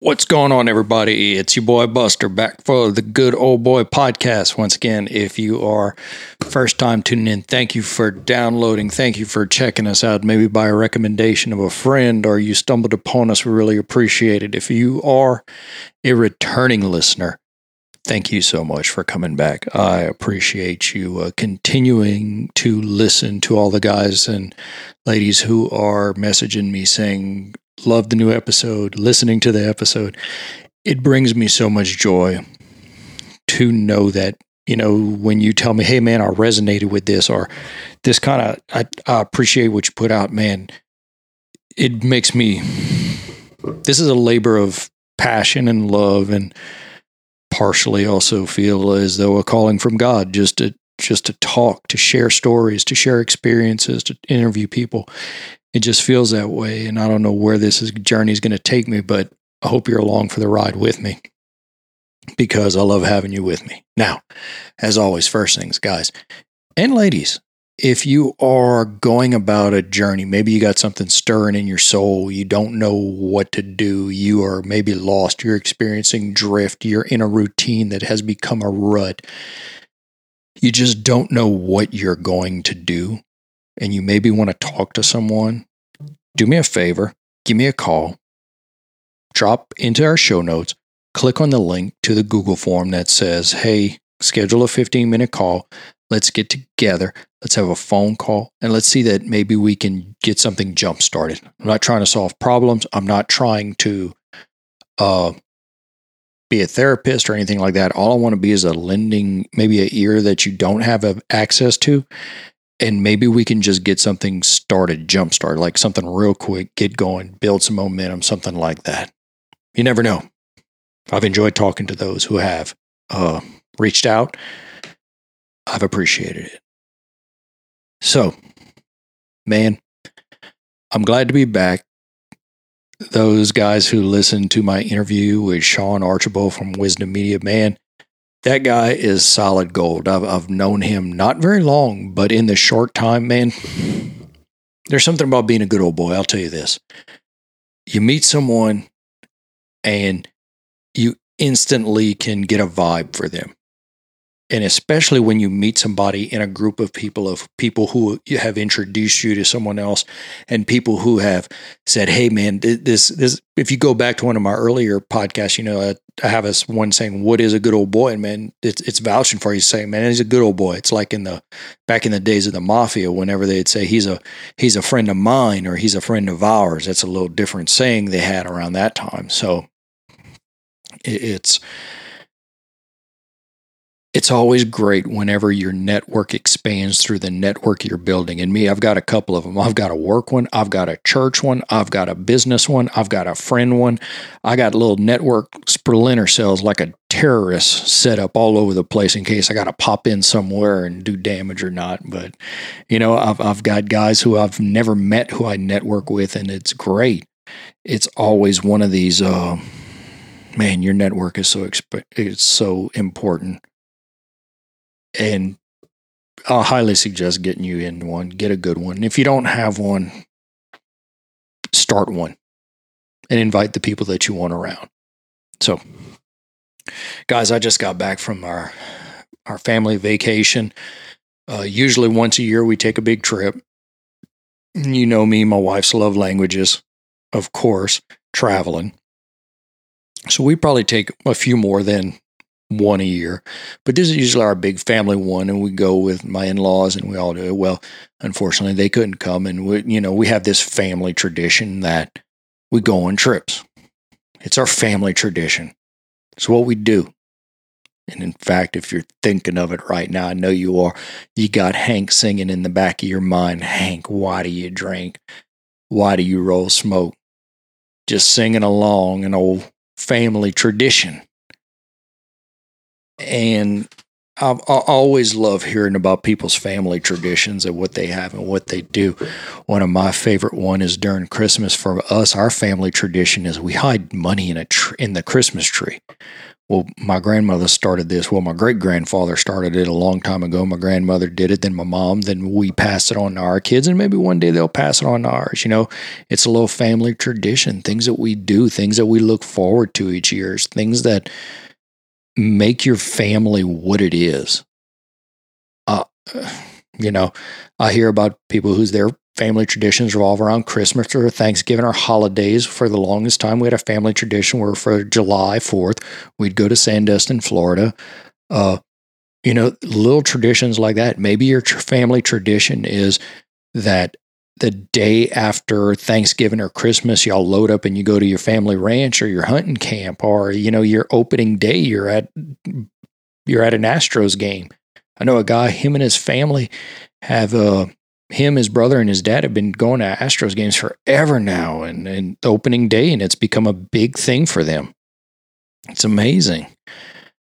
What's going on, everybody? It's your boy Buster back for the Good Old Boy podcast. Once again, if you are first time tuning in, thank you for downloading. Thank you for checking us out, maybe by a recommendation of a friend or you stumbled upon us. We really appreciate it. If you are a returning listener, thank you so much for coming back. I appreciate you uh, continuing to listen to all the guys and ladies who are messaging me saying, Love the new episode, listening to the episode. It brings me so much joy to know that, you know, when you tell me, hey, man, I resonated with this, or this kind of, I, I appreciate what you put out, man, it makes me, this is a labor of passion and love and partially also feel as though a calling from God just to just to talk, to share stories, to share experiences, to interview people. It just feels that way. And I don't know where this is, journey is going to take me, but I hope you're along for the ride with me because I love having you with me. Now, as always, first things, guys and ladies, if you are going about a journey, maybe you got something stirring in your soul, you don't know what to do, you are maybe lost, you're experiencing drift, you're in a routine that has become a rut, you just don't know what you're going to do and you maybe want to talk to someone, do me a favor, give me a call, drop into our show notes, click on the link to the Google form that says, hey, schedule a 15 minute call. Let's get together. Let's have a phone call and let's see that maybe we can get something jump started. I'm not trying to solve problems. I'm not trying to uh, be a therapist or anything like that. All I want to be is a lending, maybe an ear that you don't have access to and maybe we can just get something started, jump start, like something real quick, get going, build some momentum, something like that. You never know. I've enjoyed talking to those who have uh, reached out. I've appreciated it. So, man, I'm glad to be back. Those guys who listened to my interview with Sean Archibald from Wisdom Media, man, that guy is solid gold. I've, I've known him not very long, but in the short time, man, there's something about being a good old boy. I'll tell you this. You meet someone and you instantly can get a vibe for them and especially when you meet somebody in a group of people of people who have introduced you to someone else and people who have said hey man this this if you go back to one of my earlier podcasts you know i have this one saying what is a good old boy? And man it's, it's vouching for you saying man he's a good old boy. It's like in the back in the days of the mafia whenever they'd say he's a he's a friend of mine or he's a friend of ours that's a little different saying they had around that time. So it's it's always great whenever your network expands through the network you're building. And me, I've got a couple of them. I've got a work one, I've got a church one, I've got a business one, I've got a friend one. I got little network splinter cells like a terrorist set up all over the place in case I got to pop in somewhere and do damage or not. But, you know, I've, I've got guys who I've never met who I network with, and it's great. It's always one of these, uh, man, your network is so, exp- it's so important and I'll highly suggest getting you in one. Get a good one. If you don't have one, start one and invite the people that you want around. So, guys, I just got back from our our family vacation. Uh, usually, once a year, we take a big trip. You know me, my wife's love languages, of course, traveling. So we probably take a few more than one a year. But this is usually our big family one, and we go with my in laws and we all do it. Well, unfortunately, they couldn't come, and we, you know, we have this family tradition that we go on trips. It's our family tradition. It's what we do. And in fact, if you're thinking of it right now, I know you are, you got Hank singing in the back of your mind Hank, why do you drink? Why do you roll smoke? Just singing along an old family tradition. And I, always love hearing about people's family traditions and what they have and what they do. One of my favorite one is during Christmas. For us, our family tradition is we hide money in a tr- in the Christmas tree. well, my grandmother started this. Well, my great grandfather started it a long time ago. My grandmother did it, then my mom, then we passed it on to our kids, and maybe one day they'll pass it on to ours. You know, it's a little family tradition, things that we do, things that we look forward to each year, things that make your family what it is. Uh, you know, I hear about people whose their family traditions revolve around Christmas or Thanksgiving or holidays. For the longest time, we had a family tradition where for July 4th, we'd go to Sandestin, Florida. Uh, you know, little traditions like that. Maybe your tr- family tradition is that the day after Thanksgiving or Christmas, y'all load up and you go to your family ranch or your hunting camp, or you know, your opening day, you're at you're at an Astros game. I know a guy, him and his family have uh, him, his brother, and his dad have been going to Astros games forever now, and and opening day, and it's become a big thing for them. It's amazing,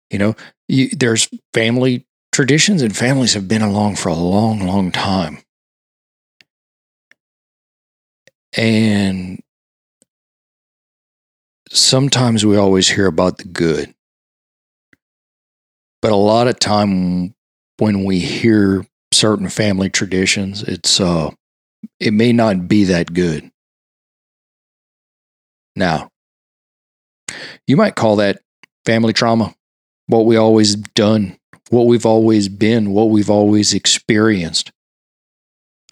you know. You, there's family traditions, and families have been along for a long, long time, and sometimes we always hear about the good, but a lot of time when we hear certain family traditions, it's uh it may not be that good. Now, you might call that family trauma, what we always done, what we've always been, what we've always experienced.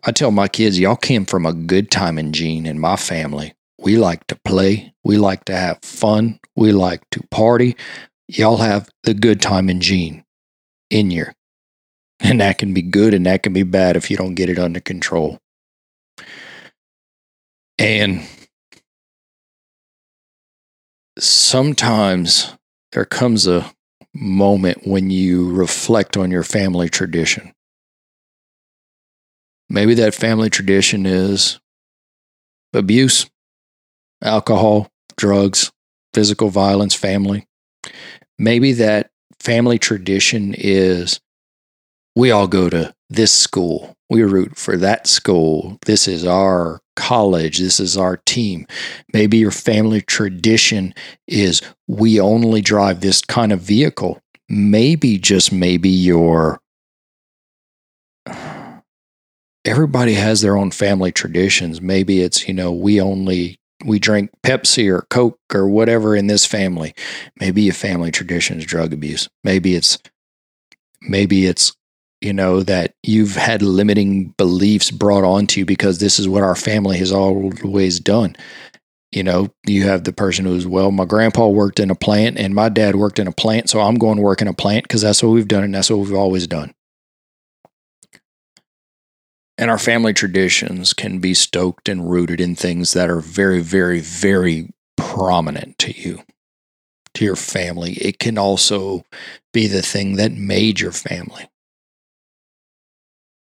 I tell my kids, y'all came from a good time in gene in my family. We like to play, we like to have fun, we like to party. Y'all have the good time in gene in your and that can be good and that can be bad if you don't get it under control. And sometimes there comes a moment when you reflect on your family tradition. Maybe that family tradition is abuse, alcohol, drugs, physical violence, family. Maybe that family tradition is we all go to this school. We root for that school. This is our college. This is our team. Maybe your family tradition is we only drive this kind of vehicle. Maybe, just maybe, your everybody has their own family traditions. Maybe it's, you know, we only we drink Pepsi or Coke or whatever in this family. Maybe a family tradition is drug abuse. Maybe it's maybe it's you know, that you've had limiting beliefs brought onto you because this is what our family has always done. You know, you have the person who's, well, my grandpa worked in a plant and my dad worked in a plant, so I'm going to work in a plant because that's what we've done and that's what we've always done. And our family traditions can be stoked and rooted in things that are very, very, very prominent to you, to your family. It can also be the thing that made your family.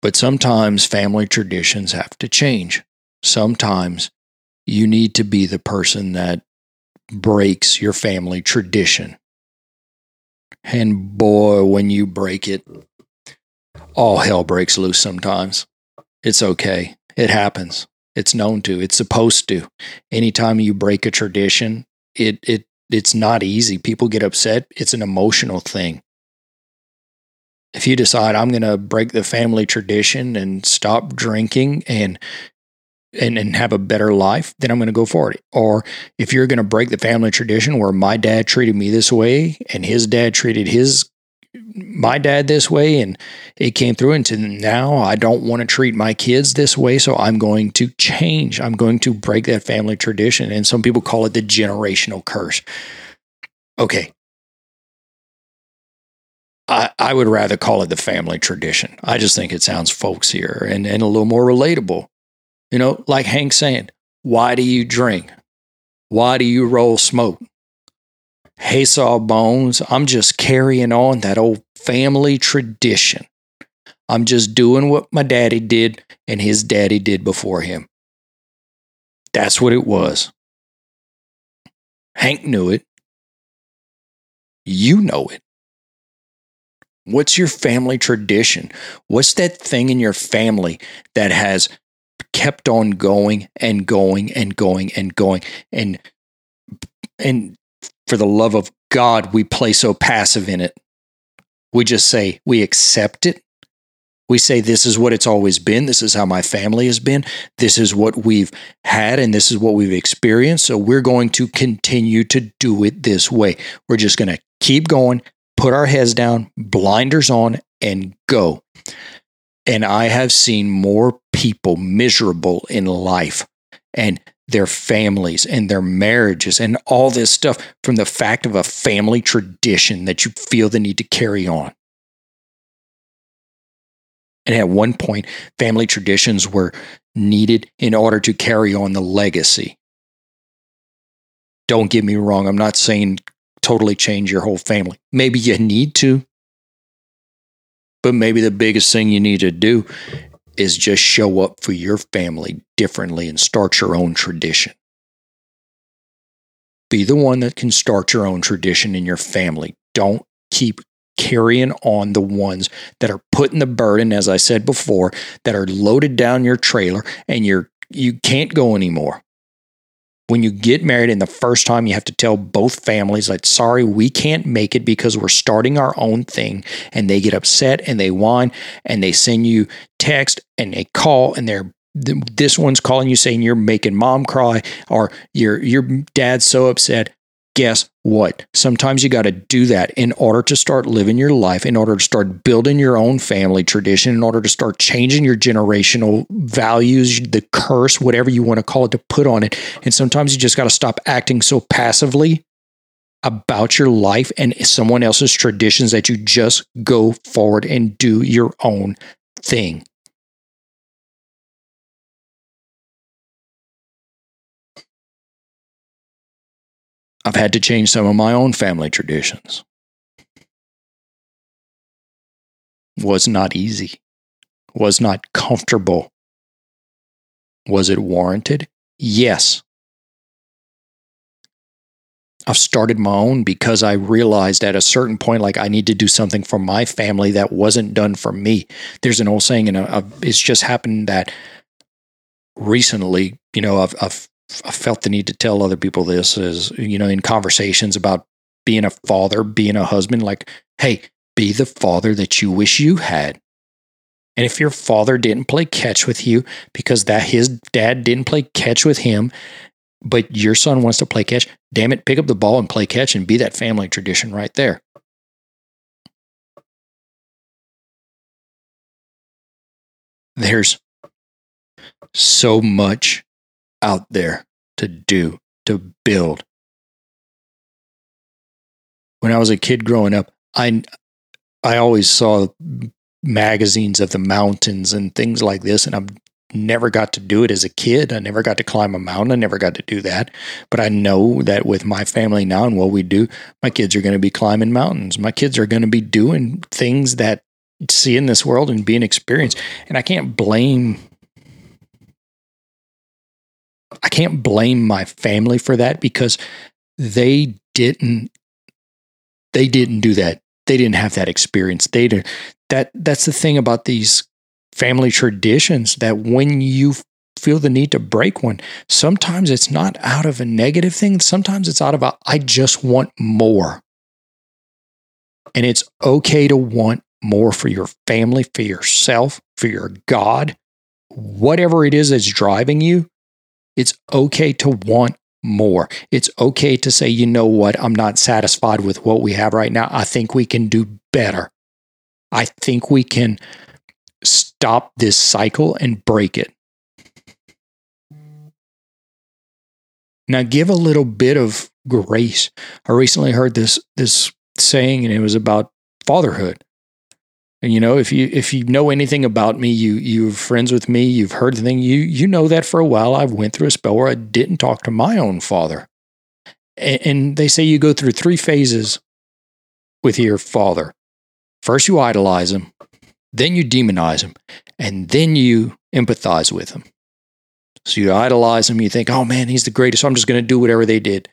But sometimes family traditions have to change. Sometimes you need to be the person that breaks your family tradition. And boy, when you break it, all hell breaks loose sometimes. It's okay. It happens. It's known to. It's supposed to. Anytime you break a tradition, it it it's not easy. People get upset. It's an emotional thing if you decide I'm going to break the family tradition and stop drinking and and, and have a better life, then I'm going to go for it. Or if you're going to break the family tradition where my dad treated me this way and his dad treated his my dad this way and it came through into now I don't want to treat my kids this way so I'm going to change. I'm going to break that family tradition and some people call it the generational curse. Okay, I, I would rather call it the family tradition. I just think it sounds folksier and, and a little more relatable. You know, like Hank saying, why do you drink? Why do you roll smoke? Hey, saw bones, I'm just carrying on that old family tradition. I'm just doing what my daddy did and his daddy did before him. That's what it was. Hank knew it. You know it. What's your family tradition? What's that thing in your family that has kept on going and going and going and going and and for the love of God, we play so passive in it. We just say, we accept it. We say, this is what it's always been. This is how my family has been. This is what we've had, and this is what we've experienced. So we're going to continue to do it this way. We're just going to keep going, put our heads down, blinders on, and go. And I have seen more people miserable in life and their families and their marriages and all this stuff from the fact of a family tradition that you feel the need to carry on. And at one point, family traditions were needed in order to carry on the legacy. Don't get me wrong, I'm not saying totally change your whole family. Maybe you need to, but maybe the biggest thing you need to do is just show up for your family differently and start your own tradition. Be the one that can start your own tradition in your family. Don't keep carrying on the ones that are putting the burden, as I said before, that are loaded down your trailer and you're you can't go anymore when you get married and the first time you have to tell both families like sorry we can't make it because we're starting our own thing and they get upset and they whine and they send you text and they call and they're this one's calling you saying you're making mom cry or your your dad's so upset guess what? Sometimes you got to do that in order to start living your life, in order to start building your own family tradition, in order to start changing your generational values, the curse, whatever you want to call it, to put on it. And sometimes you just got to stop acting so passively about your life and someone else's traditions that you just go forward and do your own thing. I've had to change some of my own family traditions. Was not easy, was not comfortable. Was it warranted? Yes. I've started my own because I realized at a certain point, like I need to do something for my family that wasn't done for me. There's an old saying, and uh, it's just happened that recently, you know, I've, I've I felt the need to tell other people this is, you know, in conversations about being a father, being a husband, like, hey, be the father that you wish you had. And if your father didn't play catch with you because that his dad didn't play catch with him, but your son wants to play catch, damn it, pick up the ball and play catch and be that family tradition right there. There's so much out there to do, to build. When I was a kid growing up, I I always saw magazines of the mountains and things like this, and I never got to do it as a kid. I never got to climb a mountain. I never got to do that. But I know that with my family now and what we do, my kids are going to be climbing mountains. My kids are going to be doing things that see in this world and being experienced. And I can't blame I can't blame my family for that because they didn't they didn't do that. They didn't have that experience. They did that that's the thing about these family traditions that when you feel the need to break one, sometimes it's not out of a negative thing, sometimes it's out of a I just want more. And it's okay to want more for your family, for yourself, for your God, whatever it is that's driving you. It's okay to want more. It's okay to say, you know what, I'm not satisfied with what we have right now. I think we can do better. I think we can stop this cycle and break it. Now give a little bit of grace. I recently heard this this saying and it was about fatherhood. And you know, if you if you know anything about me, you you're friends with me, you've heard the thing, you you know that for a while I've went through a spell where I didn't talk to my own father. And, and they say you go through three phases with your father. First you idolize him, then you demonize him, and then you empathize with him. So you idolize him, you think, oh man, he's the greatest. So I'm just going to do whatever they did.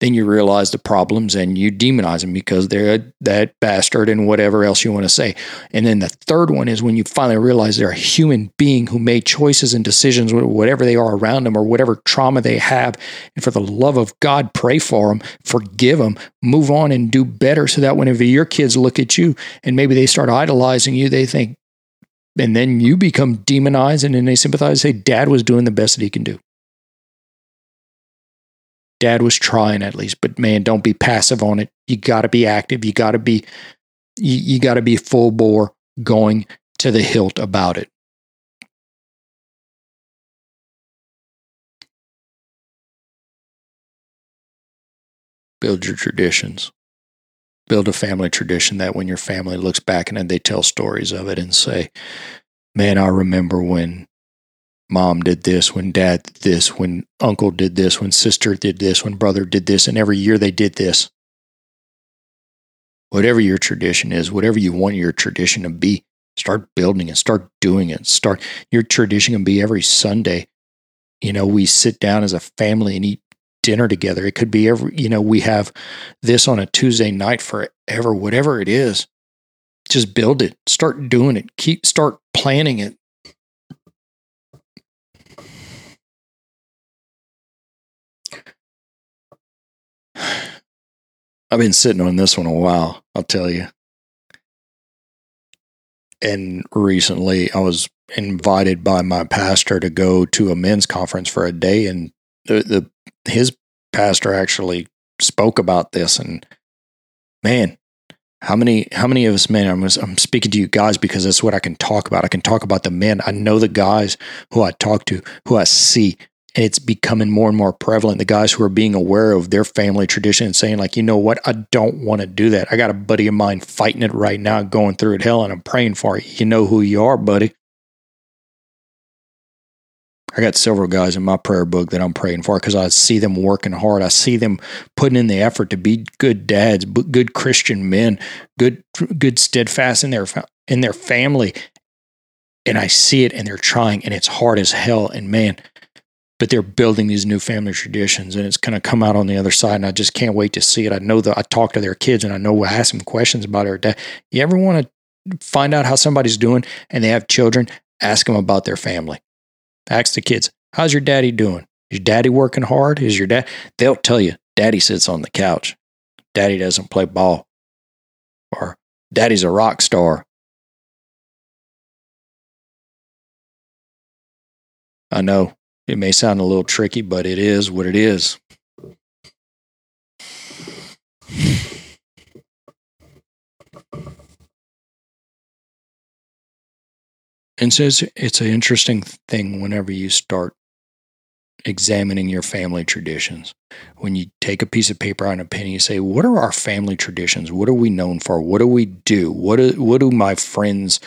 Then you realize the problems and you demonize them because they're that bastard and whatever else you want to say. And then the third one is when you finally realize they're a human being who made choices and decisions, whatever they are around them or whatever trauma they have. And for the love of God, pray for them, forgive them, move on and do better so that whenever your kids look at you and maybe they start idolizing you, they think, and then you become demonized and then they sympathize, say, Dad was doing the best that he can do. Dad was trying at least, but man, don't be passive on it. You got to be active. You got to be, you, you got to be full bore going to the hilt about it. Build your traditions. Build a family tradition that when your family looks back and they tell stories of it and say, Man, I remember when mom did this, when dad did this, when uncle did this, when sister did this, when brother did this, and every year they did this. Whatever your tradition is, whatever you want your tradition to be, start building it, start doing it. Start your tradition can be every Sunday. You know, we sit down as a family and eat dinner together. It could be every, you know, we have this on a Tuesday night forever, whatever it is. Just build it. Start doing it. Keep start planning it. I've been sitting on this one a while, I'll tell you. And recently I was invited by my pastor to go to a men's conference for a day and the, the his pastor actually spoke about this and man how many how many of us men I'm, I'm speaking to you guys because that's what I can talk about I can talk about the men I know the guys who I talk to who I see and it's becoming more and more prevalent. The guys who are being aware of their family tradition and saying, like, you know what, I don't want to do that. I got a buddy of mine fighting it right now, going through it hell, and I'm praying for you. You know who you are, buddy. I got several guys in my prayer book that I'm praying for because I see them working hard. I see them putting in the effort to be good dads, good Christian men, good, good steadfast in their in their family, and I see it, and they're trying, and it's hard as hell. And man, but they're building these new family traditions and it's going to come out on the other side and i just can't wait to see it. I know that i talk to their kids and i know i ask them questions about it. Dad you ever want to find out how somebody's doing and they have children ask them about their family. Ask the kids how's your daddy doing? Is your daddy working hard? Is your dad they'll tell you daddy sits on the couch. Daddy doesn't play ball. Or daddy's a rock star. I know it may sound a little tricky, but it is what it is. And so it's, it's an interesting thing whenever you start examining your family traditions. When you take a piece of paper and a pen, you say, "What are our family traditions? What are we known for? What do we do? What do, what do my friends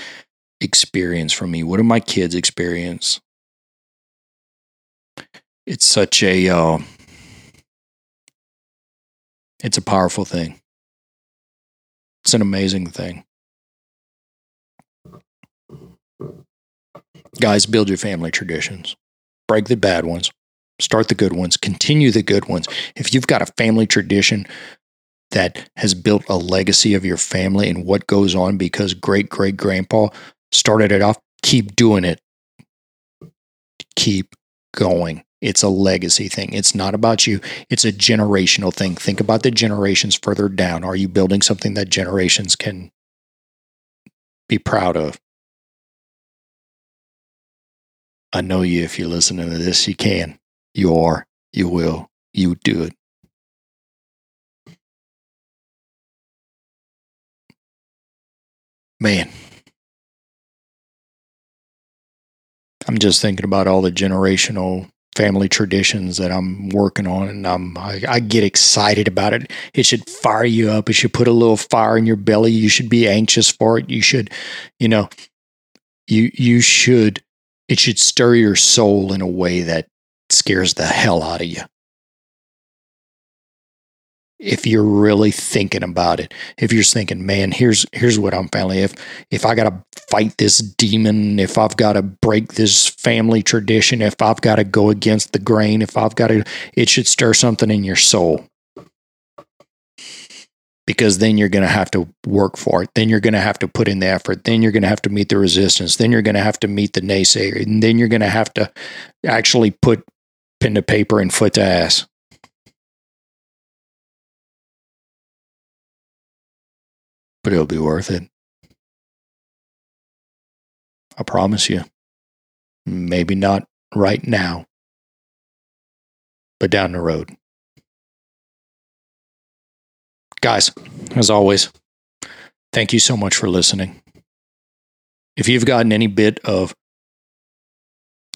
experience from me? What do my kids experience? It's such a uh, it's a powerful thing. It's an amazing thing. Guys, build your family traditions. Break the bad ones. Start the good ones. Continue the good ones. If you've got a family tradition that has built a legacy of your family and what goes on because great great grandpa started it off, keep doing it. Keep going. It's a legacy thing. It's not about you. It's a generational thing. Think about the generations further down. Are you building something that generations can be proud of? I know you, if you're listening to this, you can. You are. You will. You do it. Man, I'm just thinking about all the generational family traditions that I'm working on, and I'm I, I, get excited about it. It should fire you up. It should put a little fire in your belly. You should be anxious for it. You should, you know, you you should. It should stir your soul in a way that scares the hell out of you if you're really thinking about it. If you're thinking, man, here's here's what I'm family. If if I gotta fight this demon, if I've gotta break this family tradition, if I've gotta go against the grain, if I've gotta it should stir something in your soul. because then you're going to have to work for it. Then you're going to have to put in the effort. Then you're going to have to meet the resistance. Then you're going to have to meet the naysayer. And then you're going to have to actually put pen to paper and foot to ass. But it'll be worth it. I promise you. Maybe not right now, but down the road. Guys, as always, thank you so much for listening. If you've gotten any bit of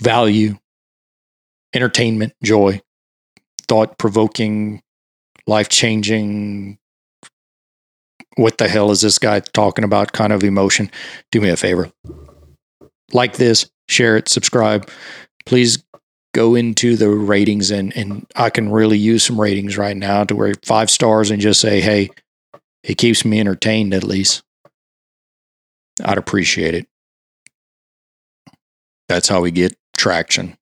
value, entertainment, joy, thought provoking, life changing, what the hell is this guy talking about kind of emotion, do me a favor. Like this, share it, subscribe. Please go into the ratings and and I can really use some ratings right now to where five stars and just say, hey, it keeps me entertained at least. I'd appreciate it. That's how we get traction.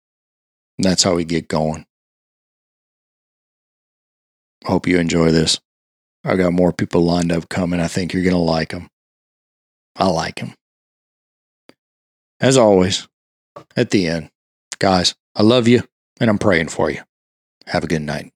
That's how we get going. Hope you enjoy this. I got more people lined up coming. I think you're going to like them. I like them. As always, at the end, guys, I love you and I'm praying for you. Have a good night.